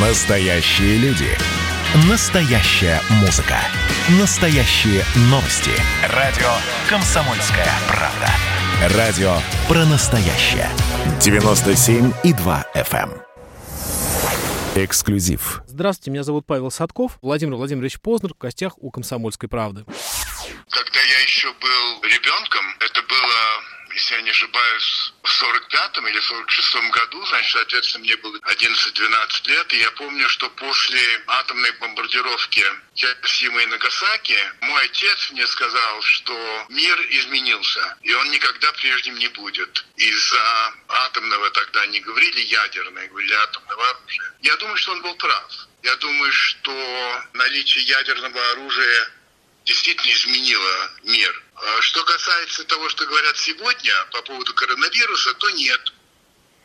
Настоящие люди. Настоящая музыка. Настоящие новости. Радио «Комсомольская правда». Радио про настоящее. 97,2 FM. эм. Эксклюзив. Здравствуйте, меня зовут Павел Садков. Владимир Владимирович Познер в гостях у «Комсомольской правды». Когда я еще был ребенком, это было, если я не ошибаюсь, в 45-м или 46-м году, значит, соответственно, мне было 11-12 лет, и я помню, что после атомной бомбардировки Хиросимы и Нагасаки мой отец мне сказал, что мир изменился, и он никогда прежним не будет. Из-за атомного тогда не говорили ядерное, говорили атомного оружия. Я думаю, что он был прав. Я думаю, что наличие ядерного оружия действительно изменила мир. А Что касается того, что говорят сегодня по поводу коронавируса, то нет.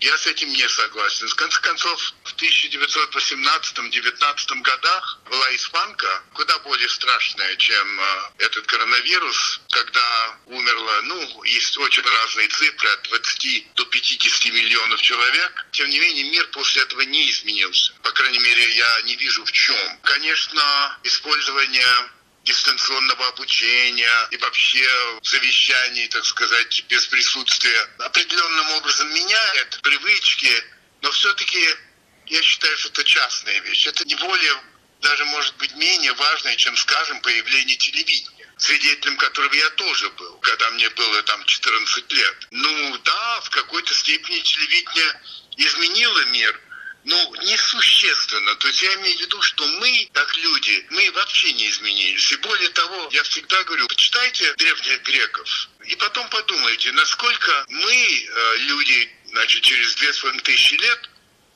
Я с этим не согласен. В конце концов, в 1918-19 годах была испанка, куда более страшная, чем э, этот коронавирус, когда умерло, ну, есть очень разные цифры, от 20 до 50 миллионов человек. Тем не менее, мир после этого не изменился. По крайней мере, я не вижу в чем. Конечно, использование дистанционного обучения и вообще завещаний, так сказать, без присутствия определенным образом меняет привычки, но все-таки я считаю, что это частная вещь. Это не более, даже может быть менее важное, чем, скажем, появление телевидения свидетелем которого я тоже был, когда мне было там 14 лет. Ну да, в какой-то степени телевидение изменило мир, ну, несущественно. То есть я имею в виду, что мы, как люди, мы вообще не изменились. И более того, я всегда говорю, почитайте древних греков. И потом подумайте, насколько мы, э, люди, значит, через две с половиной тысячи лет,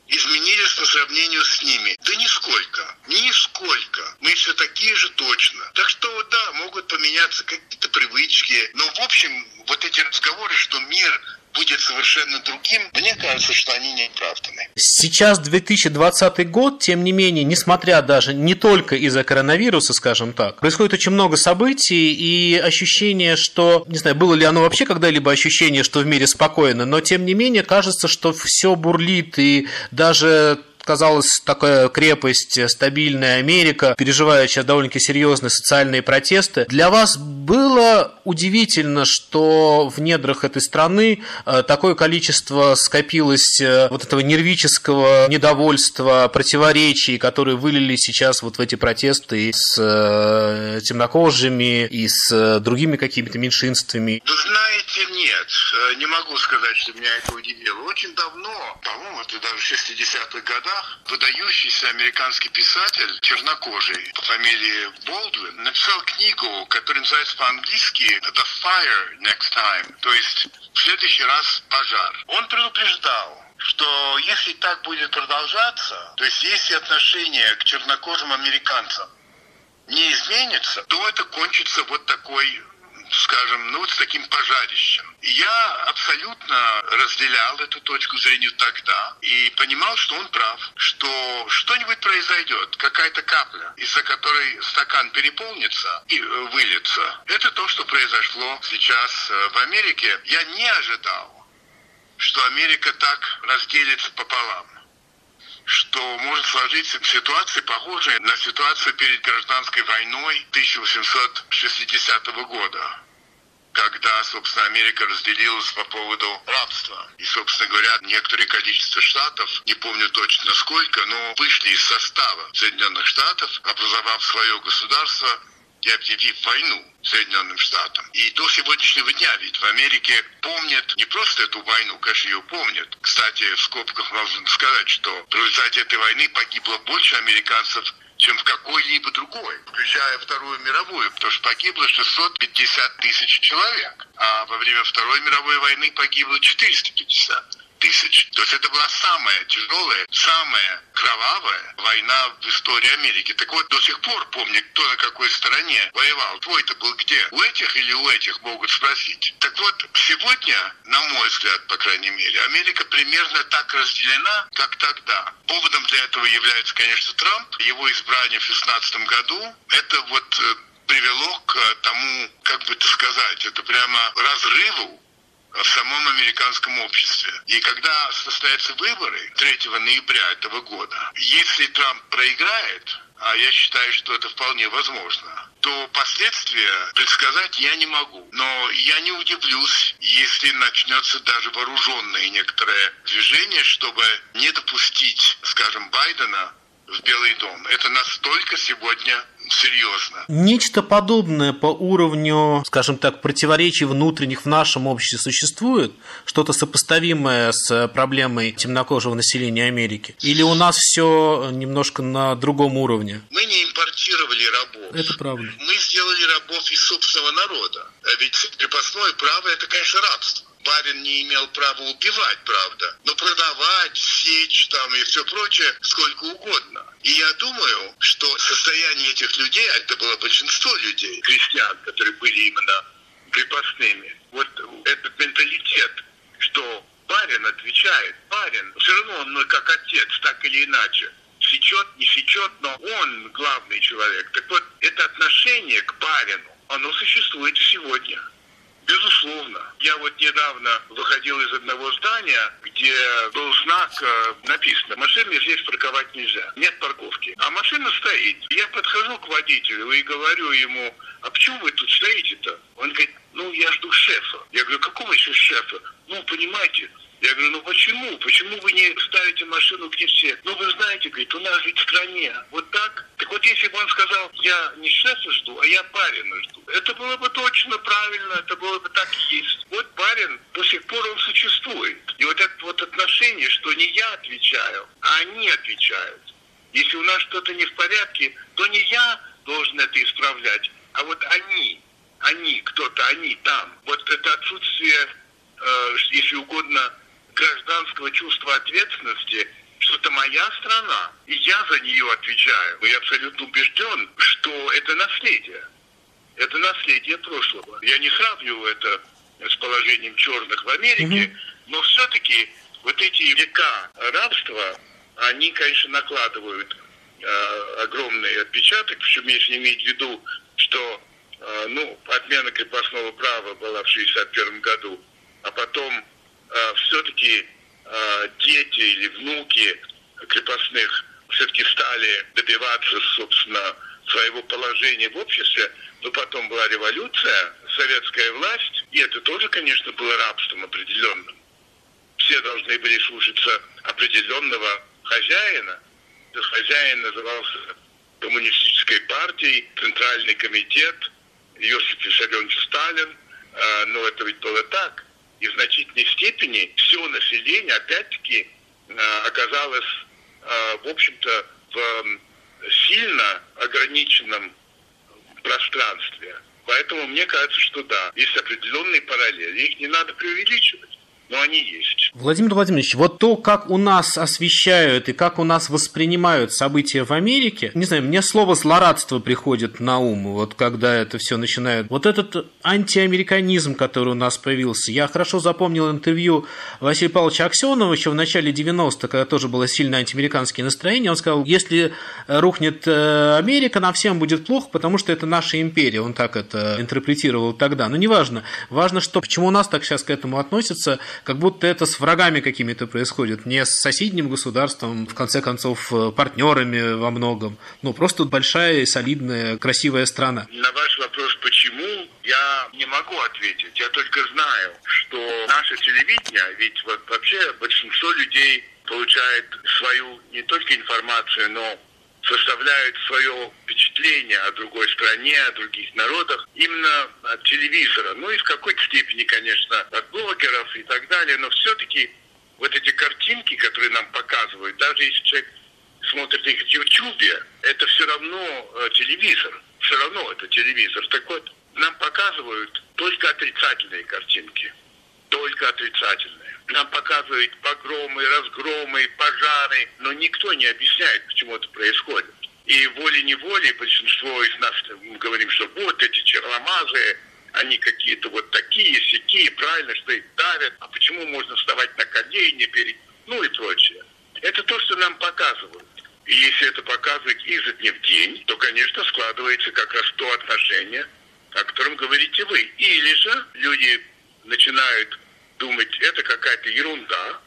изменились по сравнению с ними. Да нисколько. Нисколько. Мы все такие же точно. Так что, да, могут поменяться какие-то привычки. Но, в общем, вот эти разговоры, что мир будет совершенно другим, мне кажется, что они не оправданы. Сейчас 2020 год, тем не менее, несмотря даже не только из-за коронавируса, скажем так, происходит очень много событий и ощущение, что, не знаю, было ли оно вообще когда-либо ощущение, что в мире спокойно, но тем не менее кажется, что все бурлит и даже казалось, такая крепость, стабильная Америка, переживая сейчас довольно-таки серьезные социальные протесты. Для вас было удивительно, что в недрах этой страны э, такое количество скопилось э, вот этого нервического недовольства, противоречий, которые вылили сейчас вот в эти протесты с э, темнокожими, и с другими какими-то меньшинствами? Знаете, нет. Не могу сказать, что меня это удивило. Очень давно, по-моему, это даже в 60-х годах, выдающийся американский писатель, чернокожий, по фамилии Болдуин, написал книгу, которая называется по-английски «The Fire Next Time», то есть «В следующий раз пожар». Он предупреждал, что если так будет продолжаться, то есть если отношение к чернокожим американцам не изменится, то это кончится вот такой скажем, ну вот с таким пожарищем. Я абсолютно разделял эту точку зрения тогда и понимал, что он прав, что что-нибудь произойдет, какая-то капля, из-за которой стакан переполнится и выльется. Это то, что произошло сейчас э, в Америке. Я не ожидал, что Америка так разделится пополам что может сложиться ситуация, похожая на ситуацию перед гражданской войной 1860 года когда, собственно, Америка разделилась по поводу рабства. И, собственно говоря, некоторое количество штатов, не помню точно сколько, но вышли из состава Соединенных Штатов, образовав свое государство и объявив войну Соединенным Штатам. И до сегодняшнего дня ведь в Америке помнят не просто эту войну, конечно, ее помнят. Кстати, в скобках можно сказать, что в результате этой войны погибло больше американцев, чем в какой-либо другой, включая Вторую мировую, потому что погибло 650 тысяч человек, а во время Второй мировой войны погибло 450 тысяч. То есть это была самая тяжелая, самая кровавая война в истории Америки. Так вот, до сих пор помню, кто на какой стороне воевал. Твой-то был где? У этих или у этих могут спросить. Так вот, сегодня, на мой взгляд, по крайней мере, Америка примерно так разделена, как тогда. Поводом для этого является, конечно, Трамп. Его избрание в 2016 году. Это вот э, привело к тому, как бы это сказать, это прямо разрыву в самом американском обществе. И когда состоятся выборы 3 ноября этого года, если Трамп проиграет, а я считаю, что это вполне возможно, то последствия предсказать я не могу. Но я не удивлюсь, если начнется даже вооруженное некоторое движение, чтобы не допустить, скажем, Байдена в Белый дом. Это настолько сегодня серьезно. Нечто подобное по уровню, скажем так, противоречий внутренних в нашем обществе существует? Что-то сопоставимое с проблемой темнокожего населения Америки? Или у нас все немножко на другом уровне? Мы не импортировали рабов. Это правда. Мы сделали рабов из собственного народа. А ведь крепостное право – это, конечно, рабство барин не имел права убивать, правда, но продавать, сечь там и все прочее сколько угодно. И я думаю, что состояние этих людей, а это было большинство людей, крестьян, которые были именно крепостными, вот этот менталитет, что барин отвечает, барин, все равно он как отец, так или иначе, сечет, не сечет, но он главный человек. Так вот, это отношение к барину, оно существует и сегодня. Безусловно. Я вот недавно выходил из одного здания, где был знак, э, написано, машины здесь парковать нельзя, нет парковки. А машина стоит. Я подхожу к водителю и говорю ему, а почему вы тут стоите-то? Он говорит, ну я жду шефа. Я говорю, какого еще шефа? Ну, понимаете, я говорю, ну почему? Почему вы не ставите машину где все? Ну вы знаете, говорит, у нас ведь в стране. Вот так? Так вот если бы он сказал, я не шефа жду, а я барина жду. Это было бы точно правильно, это было бы так и есть. Вот барин, до сих пор он существует. И вот это вот отношение, что не я отвечаю, а они отвечают. Если у нас что-то не в порядке, то не я должен это исправлять, а вот они, они, кто-то, они там. Вот это отсутствие, э, если угодно, гражданского чувства ответственности, что это моя страна, и я за нее отвечаю. Я абсолютно убежден, что это наследие. Это наследие прошлого. Я не сравниваю это с положением черных в Америке, но все-таки вот эти века рабства, они, конечно, накладывают э, огромный отпечаток, причем если иметь в виду, что э, ну, отмена крепостного права была в 1961 году, а потом все-таки а, дети или внуки крепостных все-таки стали добиваться, собственно, своего положения в обществе, но потом была революция, советская власть, и это тоже, конечно, было рабством определенным. Все должны были слушаться определенного хозяина. Этот хозяин назывался коммунистической партией, Центральный комитет, Иосиф Виссарионович Сталин. А, но это ведь было так и в значительной степени все население, опять-таки, э, оказалось, э, в общем-то, в сильно ограниченном пространстве. Поэтому мне кажется, что да, есть определенные параллели, их не надо преувеличивать но они есть. Владимир Владимирович, вот то, как у нас освещают и как у нас воспринимают события в Америке, не знаю, мне слово злорадство приходит на ум, вот когда это все начинает. Вот этот антиамериканизм, который у нас появился. Я хорошо запомнил интервью Василия Павловича Аксенова еще в начале 90-х, когда тоже было сильно антиамериканские настроения. Он сказал, если рухнет э, Америка, нам всем будет плохо, потому что это наша империя. Он так это интерпретировал тогда. Но неважно. Важно, что почему у нас так сейчас к этому относятся как будто это с врагами какими-то происходит, не с соседним государством, в конце концов, э, партнерами во многом. Ну, просто большая, солидная, красивая страна. На ваш вопрос, почему, я не могу ответить. Я только знаю, что наше телевидение, ведь вот вообще большинство людей получает свою не только информацию, но составляют свое впечатление о другой стране, о других народах именно от телевизора. Ну и в какой-то степени, конечно, от блогеров и так далее, но все-таки вот эти картинки, которые нам показывают, даже если человек смотрит их в Ютьюбе, это все равно э, телевизор. Все равно это телевизор. Так вот, нам показывают только отрицательные картинки. Только отрицательные нам показывают погромы, разгромы, пожары, но никто не объясняет, почему это происходит. И волей-неволей большинство из нас мы говорим, что вот эти черномазы, они какие-то вот такие, сякие, правильно, что их давят, а почему можно вставать на колени перед, ну и прочее. Это то, что нам показывают. И если это показывать изо дня в день, то, конечно, складывается как раз то отношение, о котором говорите вы. Или же люди начинают думать, это какая-то ерунда,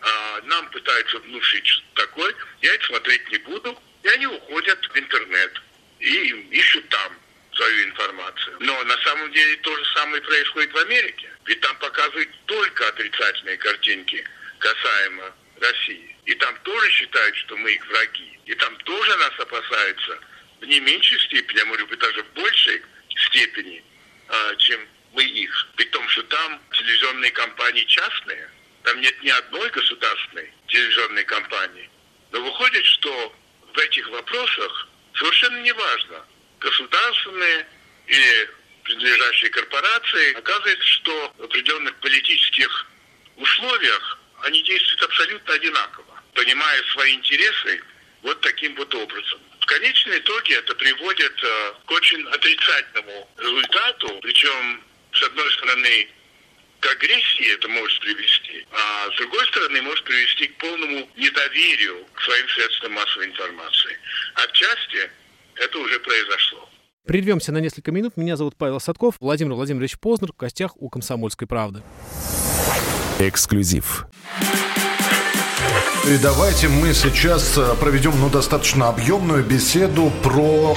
а нам пытаются внушить что-то такое, я это смотреть не буду, и они уходят в интернет и ищут там свою информацию. Но на самом деле то же самое происходит в Америке. Ведь там показывают только отрицательные картинки касаемо России. И там тоже считают, что мы их враги. И там тоже нас опасаются в не меньшей степени, а может быть даже в большей степени, а, чем мы их. При том, что там телевизионные компании частные, там нет ни одной государственной телевизионной компании. Но выходит, что в этих вопросах совершенно неважно, государственные или принадлежащие корпорации, оказывается, что в определенных политических условиях они действуют абсолютно одинаково, понимая свои интересы вот таким вот образом. В конечном итоге это приводит э, к очень отрицательному результату, причем, с одной стороны, к агрессии это может привести, а с другой стороны может привести к полному недоверию к своим средствам массовой информации. Отчасти это уже произошло. Прервемся на несколько минут. Меня зовут Павел Садков, Владимир Владимирович Познер в гостях у «Комсомольской правды». Эксклюзив. И давайте мы сейчас э, проведем ну, достаточно объемную беседу про...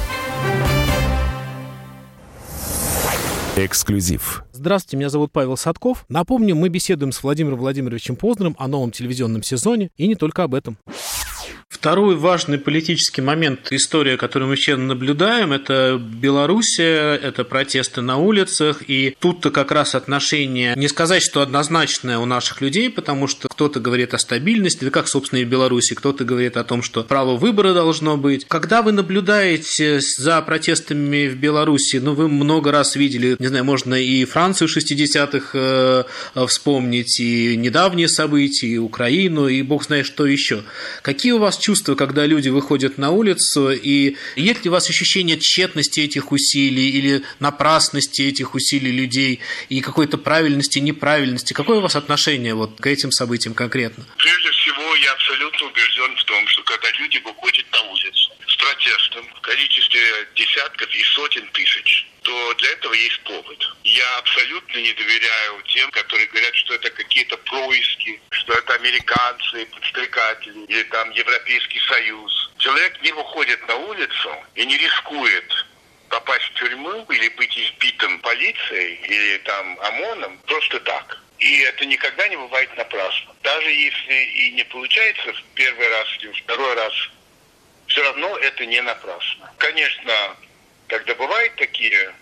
Эксклюзив. Здравствуйте, меня зовут Павел Садков. Напомню, мы беседуем с Владимиром Владимировичем Познером о новом телевизионном сезоне и не только об этом. Второй важный политический момент, история, которую мы сейчас наблюдаем, это Белоруссия, это протесты на улицах, и тут-то как раз отношение, не сказать, что однозначное у наших людей, потому что кто-то говорит о стабильности, да как, собственно, и в Беларуси, кто-то говорит о том, что право выбора должно быть. Когда вы наблюдаете за протестами в Беларуси, ну, вы много раз видели, не знаю, можно и Францию 60-х э, вспомнить, и недавние события, и Украину, и бог знает что еще. Какие у вас чувство, когда люди выходят на улицу, и есть ли у вас ощущение тщетности этих усилий или напрасности этих усилий людей и какой-то правильности, неправильности? Какое у вас отношение вот к этим событиям конкретно? Прежде всего, я абсолютно убежден в том, что когда люди выходят на улицу с протестом в количестве десятков и сотен тысяч, то для этого есть повод. Я абсолютно не доверяю тем, которые говорят, что это какие-то происки, что это американцы, подстрекатели, или там Европейский Союз. Человек не выходит на улицу и не рискует попасть в тюрьму или быть избитым полицией или там ОМОНом просто так. И это никогда не бывает напрасно. Даже если и не получается в первый раз или в второй раз, все равно это не напрасно. Конечно, когда бывают такие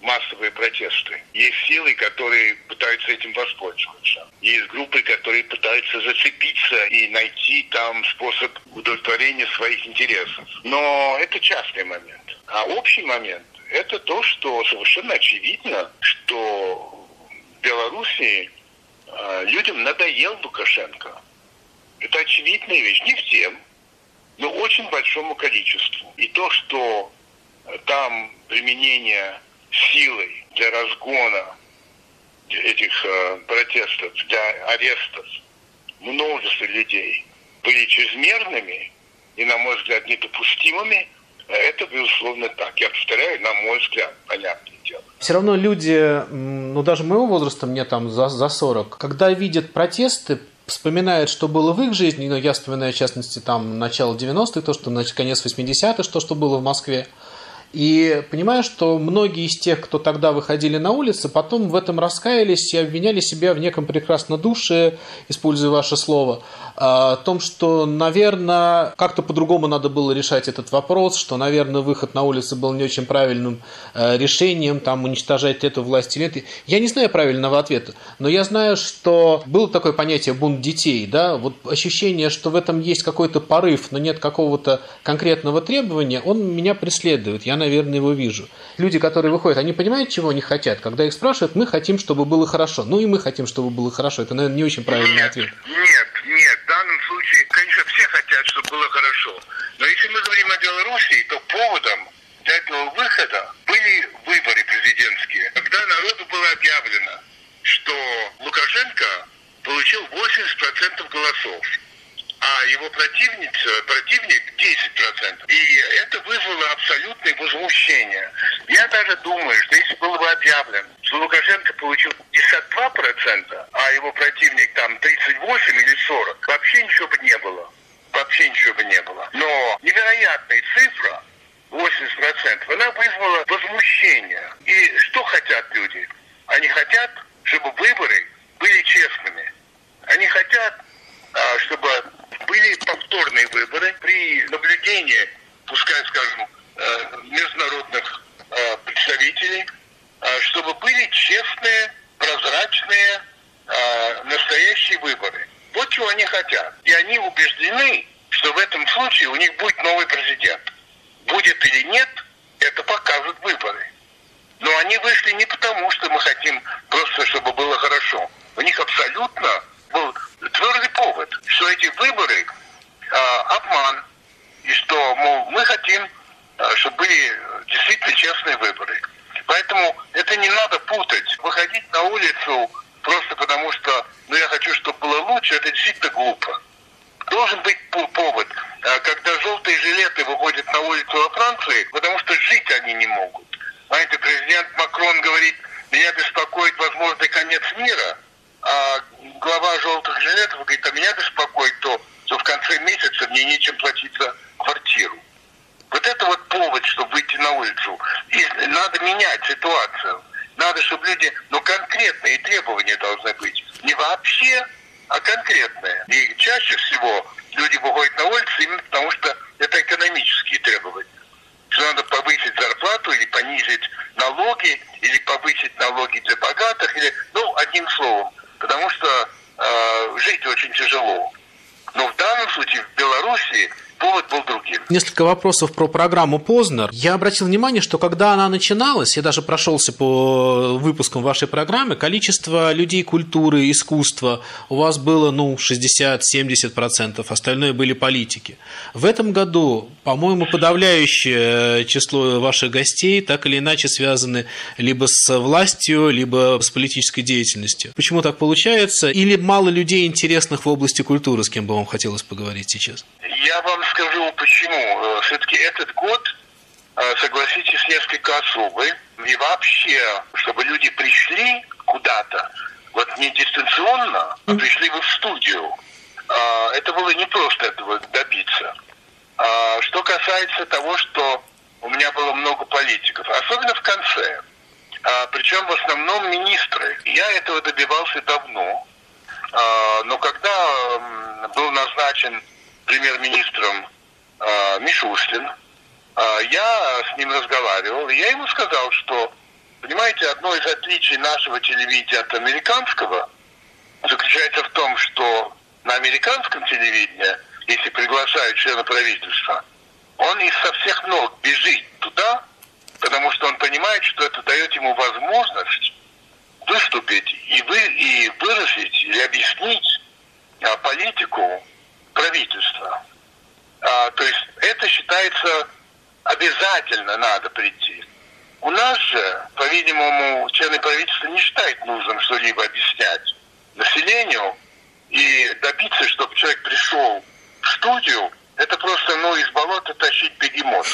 массовые протесты. Есть силы, которые пытаются этим воспользоваться. Есть группы, которые пытаются зацепиться и найти там способ удовлетворения своих интересов. Но это частный момент. А общий момент – это то, что совершенно очевидно, что в Белоруссии э, людям надоел Лукашенко. Это очевидная вещь. Не всем, но очень большому количеству. И то, что там применение силой для разгона этих э, протестов, для арестов множества людей были чрезмерными и, на мой взгляд, недопустимыми, это, безусловно, так. Я повторяю, на мой взгляд, понятное дело. Все равно люди, ну даже моего возраста, мне там за, за 40, когда видят протесты, вспоминают, что было в их жизни, ну, я вспоминаю, в частности, там, начало 90-х, то, что, значит, конец 80-х, то, что было в Москве, и понимаю, что многие из тех, кто тогда выходили на улицы, потом в этом раскаялись и обвиняли себя в неком прекрасно душе, используя ваше слово, о том, что, наверное, как-то по-другому надо было решать этот вопрос, что, наверное, выход на улицы был не очень правильным э, решением, там, уничтожать эту власть или это. Я не знаю правильного ответа, но я знаю, что было такое понятие бунт детей, да, вот ощущение, что в этом есть какой-то порыв, но нет какого-то конкретного требования, он меня преследует. Я наверное, его вижу. Люди, которые выходят, они понимают, чего они хотят. Когда их спрашивают, мы хотим, чтобы было хорошо. Ну и мы хотим, чтобы было хорошо. Это, наверное, не очень правильный нет, ответ. Нет, нет. В данном случае, конечно, все хотят, чтобы было хорошо. Но если мы говорим о Белоруссии, то поводом для этого выхода были выборы президентские, когда народу было объявлено, что Лукашенко получил 80% голосов а его противница, противник 10%. И это вызвало абсолютное возмущение. Я даже думаю, что если было бы объявлено, что Лукашенко получил 52%, а его противник там 38 или 40, вообще ничего бы не было. Вообще ничего бы не было. Но невероятная цифра, 80%, она вызвала возмущение. И что хотят люди? Они хотят, чтобы выборы были честными. Они хотят, а, чтобы были повторные выборы при наблюдении, пускай, скажем, э, международных э, представителей, э, чтобы были честные, прозрачные, настоящие выборы. Вот чего они хотят. И они убеждены, что в этом случае у них будет новый президент. Будет или нет, это покажут выборы. Но они вышли не потому, что мы хотим просто, чтобы было хорошо. У них абсолютно был твердый повод, что эти выборы э, обман, и что, мол, мы хотим, э, чтобы были действительно честные выборы. Поэтому это не надо путать. Выходить на улицу просто потому, что ну, я хочу, чтобы было лучше, это действительно глупо. Должен быть повод, когда желтые жилеты выходят на улицу во Франции, потому что жить они не могут. Знаете, президент Макрон говорит, меня беспокоит возможный конец мира – а глава желтых жилетов говорит, а меня беспокоит то, что в конце месяца мне нечем платить за квартиру. Вот это вот повод, чтобы выйти на улицу. И надо менять ситуацию. Надо, чтобы люди, ну, конкретные требования должны быть. Не вообще, а конкретные. И чаще всего люди выходят на улицу именно потому, что это экономические требования. Что надо повысить зарплату или понизить налоги, или повысить налоги для богатых, или, ну, одним словом, потому что э, жить очень тяжело. Но в данном случае в Беларуси повод был другим. Несколько вопросов про программу «Познер». Я обратил внимание, что когда она начиналась, я даже прошелся по выпускам вашей программы, количество людей культуры, искусства у вас было, ну, 60-70%, остальное были политики. В этом году, по-моему, подавляющее число ваших гостей так или иначе связаны либо с властью, либо с политической деятельностью. Почему так получается? Или мало людей интересных в области культуры, с кем бы вам хотелось поговорить сейчас? Я вам скажу почему. Э, Все-таки этот год, э, согласитесь, несколько особый. И вообще, чтобы люди пришли куда-то, вот не дистанционно, а пришли в студию, э, это было не просто этого добиться. Что касается того, что у меня было много политиков, особенно в конце, причем в основном министры. Я этого добивался давно, но когда был назначен премьер-министром э, Мишустин. Э, я с ним разговаривал, и я ему сказал, что, понимаете, одно из отличий нашего телевидения от американского заключается в том, что на американском телевидении, если приглашают члена правительства, он из со всех ног бежит туда, потому что он понимает, что это дает ему возможность выступить и, вы, и выразить или объяснить а, политику правительства. А, то есть это считается обязательно надо прийти. У нас же, по-видимому, члены правительства не считают нужным что-либо объяснять населению и добиться, чтобы человек пришел в студию, это просто, ну, из болота тащить бегемот.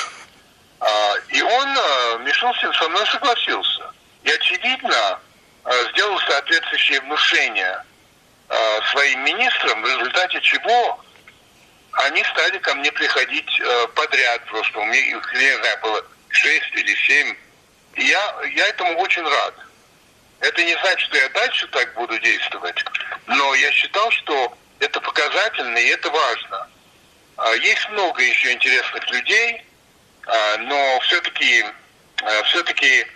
А, и он, а, Мишустин, со мной согласился. И, очевидно, а, сделал соответствующее внушение а, своим министрам, в результате чего они стали ко мне приходить э, подряд просто. У меня их, не знаю, было шесть или семь. И я, я этому очень рад. Это не значит, что я дальше так буду действовать, но я считал, что это показательно и это важно. А, есть много еще интересных людей, а, но все-таки а, все-таки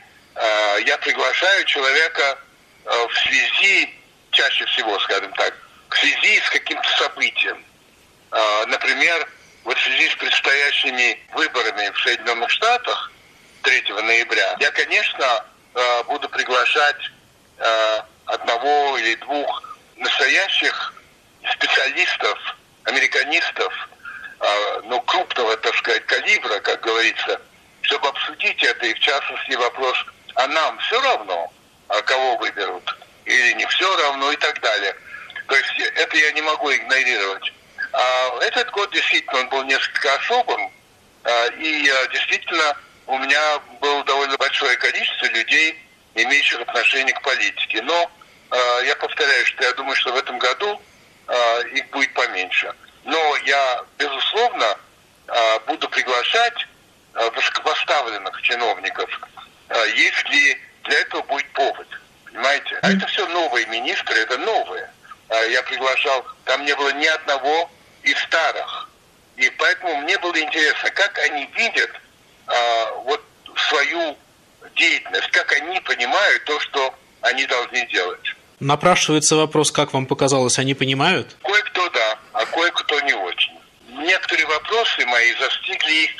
я приглашаю человека в связи, чаще всего, скажем так, в связи с каким-то событием. А, например, вот в связи с предстоящими выборами в Соединенных Штатах 3 ноября, я, конечно, а, буду приглашать а, одного или двух настоящих специалистов, американистов, ну, крупного, так сказать, калибра, как говорится, чтобы обсудить это, и в частности вопрос, а нам все равно, а кого выберут, или не все равно и так далее. То есть это я не могу игнорировать. А этот год действительно он был несколько особым, а, и а, действительно у меня было довольно большое количество людей, имеющих отношение к политике. Но а, я повторяю, что я думаю, что в этом году их будет поменьше. Но я, безусловно, буду приглашать высокопоставленных чиновников, если для этого будет повод. Понимаете? А это все новые министры, это новые. Я приглашал, там не было ни одного из старых. И поэтому мне было интересно, как они видят а, вот свою деятельность, как они понимают то, что они должны делать. Напрашивается вопрос, как вам показалось, они понимают? Кое-кто да, а кое-кто не очень. Некоторые вопросы мои застигли их,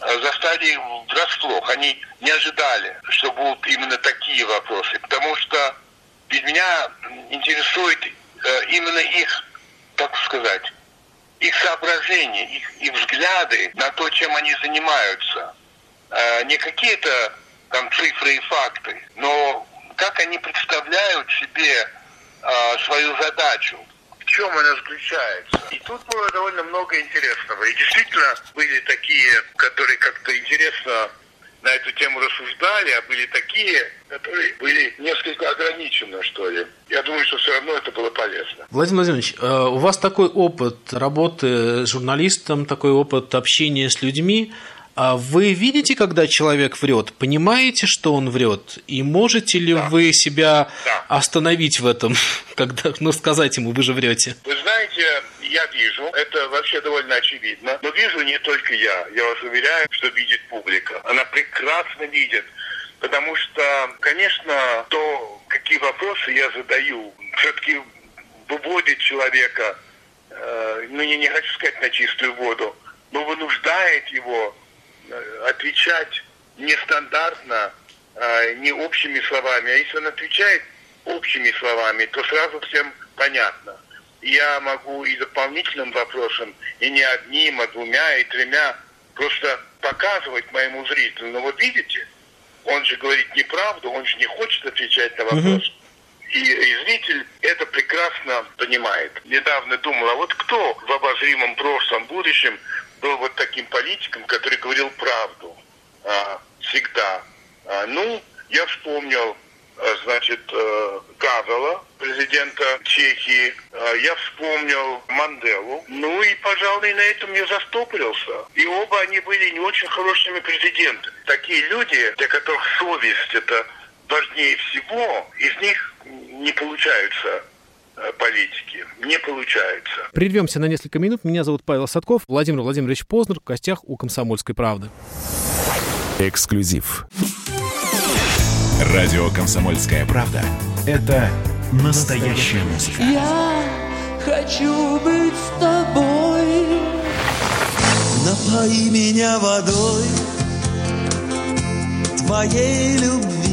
а, застали их врасплох. Они не ожидали, что будут именно такие вопросы, потому что ведь меня интересует э, именно их, как сказать, их соображения, их, их взгляды на то, чем они занимаются. Э, не какие-то там цифры и факты, но как они представляют себе э, свою задачу, в чем она заключается. И тут было довольно много интересного. И действительно были такие, которые как-то интересно на эту тему рассуждали, а были такие, которые были несколько ограничены, что ли. Я думаю, что все равно это было полезно. Владимир Владимирович, э, у вас такой опыт работы журналистом, такой опыт общения с людьми. А вы видите, когда человек врет, понимаете, что он врет, и можете ли да. вы себя да. остановить в этом, когда, ну, сказать ему, вы же врете? Вы знаете, я вижу, это вообще довольно очевидно, но вижу не только я. Я вас уверяю, что видит публика. Она прекрасно видит, потому что, конечно, то, какие вопросы я задаю, все-таки выводит человека, э, ну, я не хочу сказать на чистую воду, но вынуждает его отвечать нестандартно, э, не общими словами. А если он отвечает общими словами, то сразу всем понятно я могу и дополнительным вопросом, и не одним, а двумя, и тремя, просто показывать моему зрителю. Но вот видите, он же говорит неправду, он же не хочет отвечать на вопрос. И, и зритель это прекрасно понимает. Недавно думал, а вот кто в обозримом прошлом, будущем был вот таким политиком, который говорил правду а, всегда? А, ну, я вспомнил Э, значит, э, Гавела, президента Чехии. Э, я вспомнил Манделу. Ну и, пожалуй, на этом я застопорился. И оба они были не очень хорошими президентами. Такие люди, для которых совесть это важнее всего, из них не получаются политики. Не получается. Прервемся на несколько минут. Меня зовут Павел Садков. Владимир Владимирович Познер в гостях у «Комсомольской правды». Эксклюзив. Радио «Комсомольская правда» — это настоящая музыка. Я хочу быть с тобой. Напои меня водой твоей любви.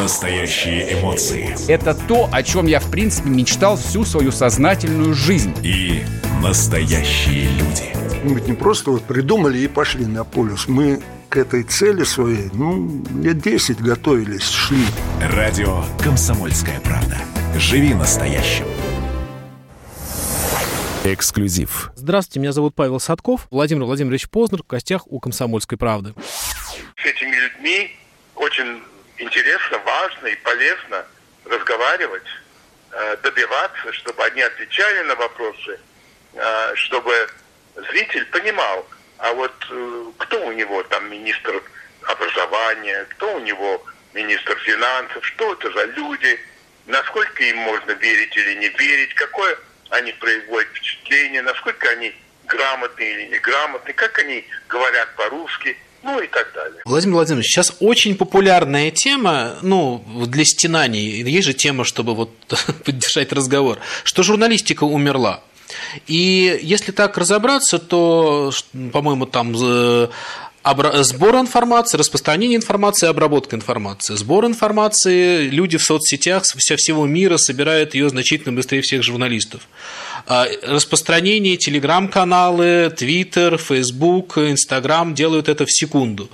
Настоящие эмоции. Это то, о чем я, в принципе, мечтал всю свою сознательную жизнь. И Настоящие люди. Мы ведь не просто вот придумали и пошли на полюс. Мы к этой цели своей, ну, лет 10 готовились, шли. Радио «Комсомольская правда». Живи настоящим. Эксклюзив. Здравствуйте, меня зовут Павел Садков. Владимир Владимирович Познер в гостях у «Комсомольской правды». С этими людьми очень интересно, важно и полезно разговаривать, э, добиваться, чтобы они отвечали на вопросы – а, чтобы зритель понимал, а вот э, кто у него там министр образования, кто у него министр финансов, что это за люди, насколько им можно верить или не верить, какое они производят впечатление, насколько они грамотные или неграмотные, как они говорят по-русски, ну и так далее. Владимир Владимирович, сейчас очень популярная тема, ну, для стенаний, есть же тема, чтобы вот поддержать разговор, что журналистика умерла. И если так разобраться, то, по-моему, там Сбор информации, распространение информации, обработка информации. Сбор информации, люди в соцсетях со всего мира собирают ее значительно быстрее всех журналистов. А, Распространение, телеграм-каналы, твиттер, фейсбук, инстаграм делают это в секунду.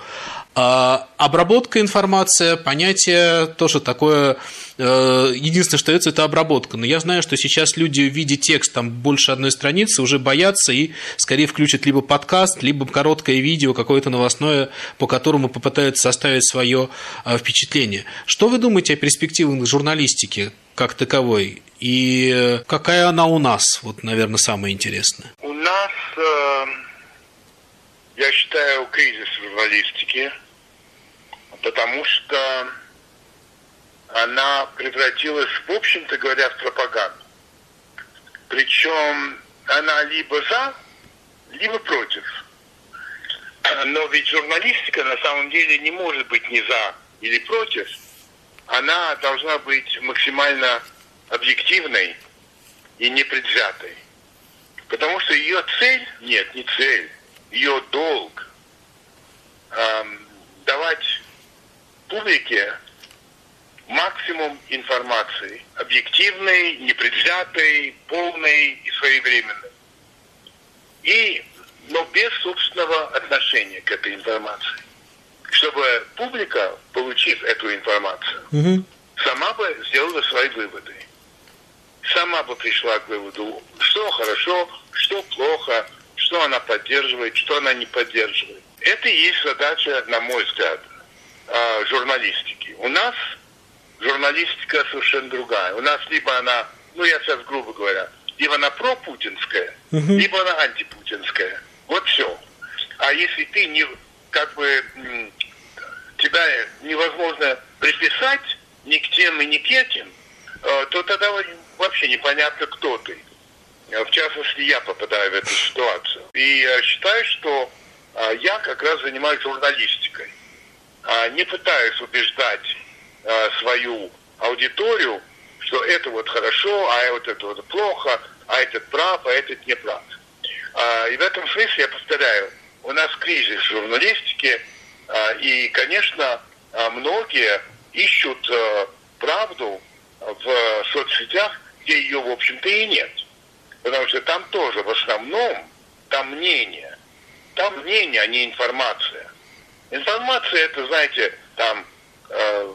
А, Обработка информации, понятие тоже такое, единственное, что это, это обработка. Но я знаю, что сейчас люди в виде текста, там больше одной страницы, уже боятся и скорее включат либо подкаст, либо короткое видео, какое-то новостное, по которому попытаются составить свое э, впечатление. Что вы думаете о перспективах журналистики как таковой? И э, какая она у нас? Вот, наверное, самое интересное. У нас, э, я считаю, кризис журналистики, потому что она превратилась, в общем-то говоря, в пропаганду. Причем она либо за, либо против. Но ведь журналистика на самом деле не может быть ни за или против. Она должна быть максимально объективной и непредвзятой. Потому что ее цель, нет, не цель, ее долг эм, давать публике максимум информации, объективной, непредвзятой, полной и своевременной. И, но без собственного отношения к этой информации. Чтобы публика, получив эту информацию, сама бы сделала свои выводы. Сама бы пришла к выводу, что хорошо, что плохо, что она поддерживает, что она не поддерживает. Это и есть задача, на мой взгляд, а, журналистики. У нас журналистика совершенно другая. У нас либо она, ну я сейчас грубо говоря, либо она пропутинская, Мгм. либо она антипутинская. Вот все. А если ты не, как бы, тебя невозможно приписать ни к тем и ни к этим, э, то тогда вообще непонятно, кто ты. Э, В частности, я попадаю в эту ситуацию. И считаю, что э, я как раз занимаюсь журналистикой. А, Не пытаюсь убеждать э, свою аудиторию, что это вот хорошо, а вот это вот плохо, а этот прав, а этот не прав. А, И в этом смысле я повторяю, у нас кризис журналистики, а, и, конечно, а, многие ищут э, правду в соцсетях, где ее, в общем-то, и нет. Потому что там тоже в основном, там мнение. Там мнение, а не информация. Информация это, знаете, там э,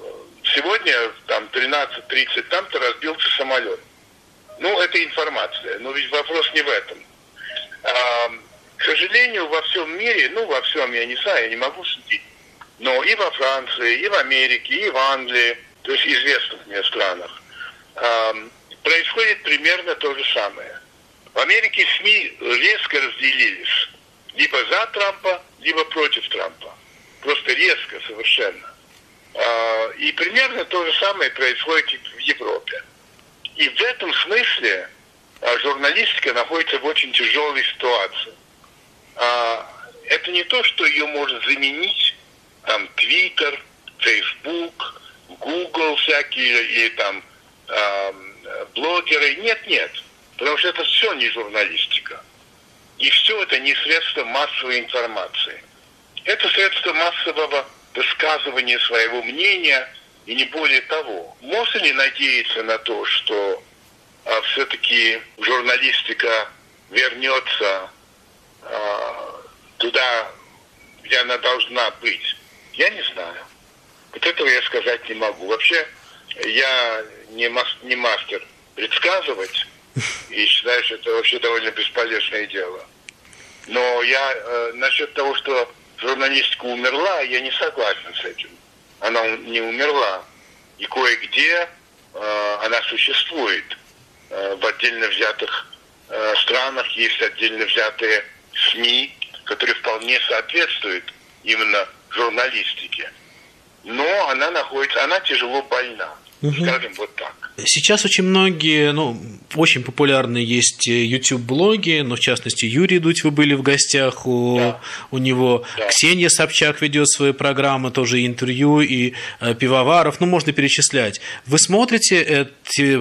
сегодня там 13.30 там-то разбился самолет. Ну, это информация. Но ведь вопрос не в этом. А, к сожалению, во всем мире, ну, во всем, я не знаю, я не могу судить, но и во Франции, и в Америке, и в Англии, то есть известных мне странах, а, происходит примерно то же самое. В Америке СМИ резко разделились. Либо за Трампа, либо против Трампа. Просто резко совершенно. А, И примерно то же самое происходит в Европе. И в этом смысле а, журналистика находится в очень тяжелой ситуации. А, Это не то, что ее может заменить там Твиттер, Фейсбук, Google всякие и там блогеры. Нет, нет. Потому что это все не журналистика. И все это не средство массовой информации. Это средство массового высказывания своего мнения и не более того. Можно ли надеяться на то, что а, все-таки журналистика вернется а, туда, где она должна быть? Я не знаю. Вот этого я сказать не могу. Вообще, я не, мас- не мастер предсказывать и считаю, что это вообще довольно бесполезное дело. Но я э, насчет того, что журналистика умерла, я не согласен с этим. Она не умерла. И кое-где э, она существует. Э, в отдельно взятых э, странах есть отдельно взятые СМИ, которые вполне соответствуют именно журналистике. Но она находится, она тяжело больна. Скажем вот так. Сейчас очень многие, ну, очень популярные есть YouTube-блоги, но в частности Юрий Дудь, вы были в гостях у, Да. у него, Да. Ксения Собчак ведет свои программы, тоже интервью, и э, Пивоваров, ну, можно перечислять. Вы смотрите эти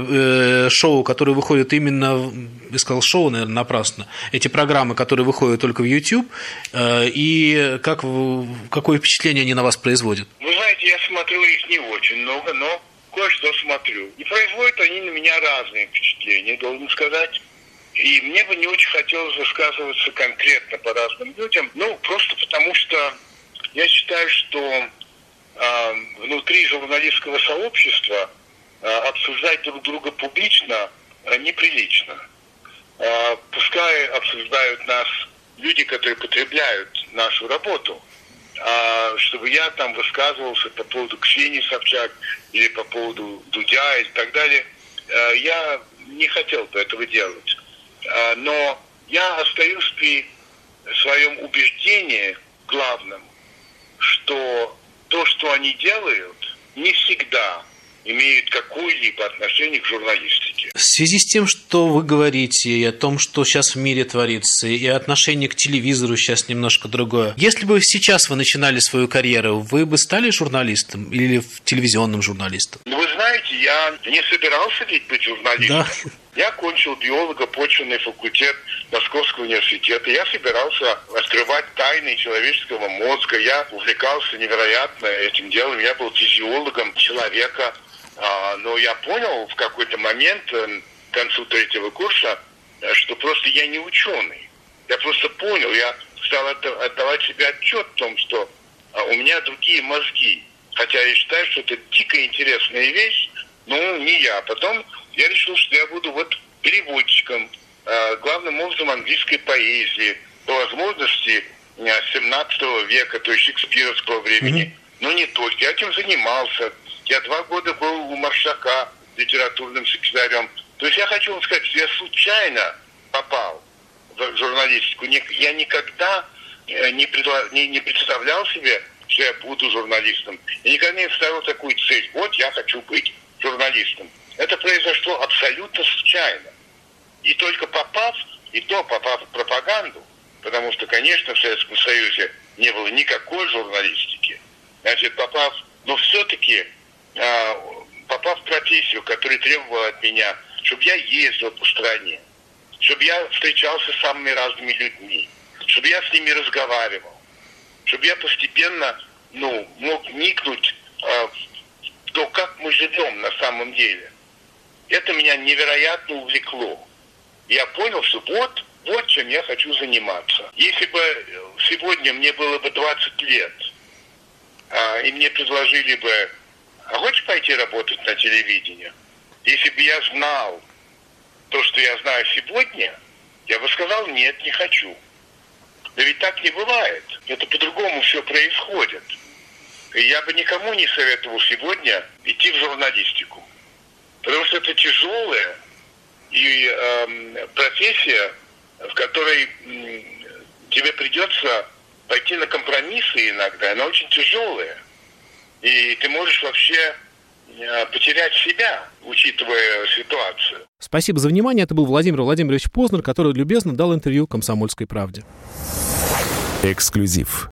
э, шоу, которые выходят именно, я сказал шоу, наверное, напрасно, эти программы, которые выходят только в YouTube, э, и как, какое впечатление они на вас производят? Вы знаете, я смотрю их не очень много, но кое-что смотрю. И производят они на меня разные впечатления, должен сказать. И мне бы не очень хотелось высказываться конкретно по разным людям, ну, просто потому что я считаю, что а, внутри журналистского сообщества а, обсуждать друг друга публично а, неприлично. А, пускай обсуждают нас люди, которые потребляют нашу работу, чтобы я там высказывался по поводу Ксении Собчак или по поводу Дудя и так далее, а, я не хотел бы этого делать. А, но я остаюсь при своем убеждении главном, что то, что они делают, не всегда имеет какое-либо отношение к журналистике. В связи с тем, что вы говорите, и о том, что сейчас в мире творится, и отношение к телевизору сейчас немножко другое. Если бы сейчас вы начинали свою карьеру, вы бы стали журналистом или телевизионным журналистом? Ну, Вы знаете, я не собирался ведь быть журналистом. Да. Я окончил биолого-почвенный факультет Московского университета. Я собирался открывать тайны человеческого мозга. Я увлекался невероятно этим делом. Я был физиологом человека. А, Но я понял в какой-то момент, э, к концу третьего курса, э, что просто я не ученый. Я просто понял, я стал отда- отдавать себе отчет в том, что а, у меня другие мозги. Хотя я считаю, что это дико интересная вещь, но не я. Потом я решил, что я буду вот переводчиком, а, главным образом английской поэзии, по возможности а, 17 века, то есть шекспировского времени. Но не только. Я этим занимался. Я два года был у Маршака литературным секретарем. То есть я хочу вам сказать, что я случайно попал в журналистику. Я никогда э, не представлял себе, что я буду журналистом. Я никогда не ставил такую цель. Вот я хочу быть журналистом. Это произошло абсолютно случайно. И только попав, и то попав в пропаганду, потому что, конечно, в Советском Союзе не было никакой журналистики. Значит, попав, но все-таки попав в профессию, которая требовала от меня, чтобы я ездил по стране, чтобы я встречался с самыми разными людьми, чтобы я с ними разговаривал, чтобы я постепенно ну, мог вникнуть э, в то, как мы живем на самом деле. Это меня невероятно увлекло. Я понял, что вот, вот чем я хочу заниматься. Если бы сегодня мне было бы 20 лет, а, и мне предложили бы, а хочешь пойти работать на телевидении? Если бы я знал то, что я знаю сегодня, я бы сказал, нет, не хочу. Но ведь так не бывает. Это по-другому все происходит. И я бы никому не советовал сегодня идти в журналистику. Потому что это тяжелая и эм, профессия, в которой м, тебе придется пойти на компромиссы иногда. Она очень тяжелая. И ты можешь вообще э, потерять себя, учитывая ситуацию. Спасибо за внимание. Это был Владимир Владимирович Познер, который любезно дал интервью «Комсомольской правде». Эксклюзив.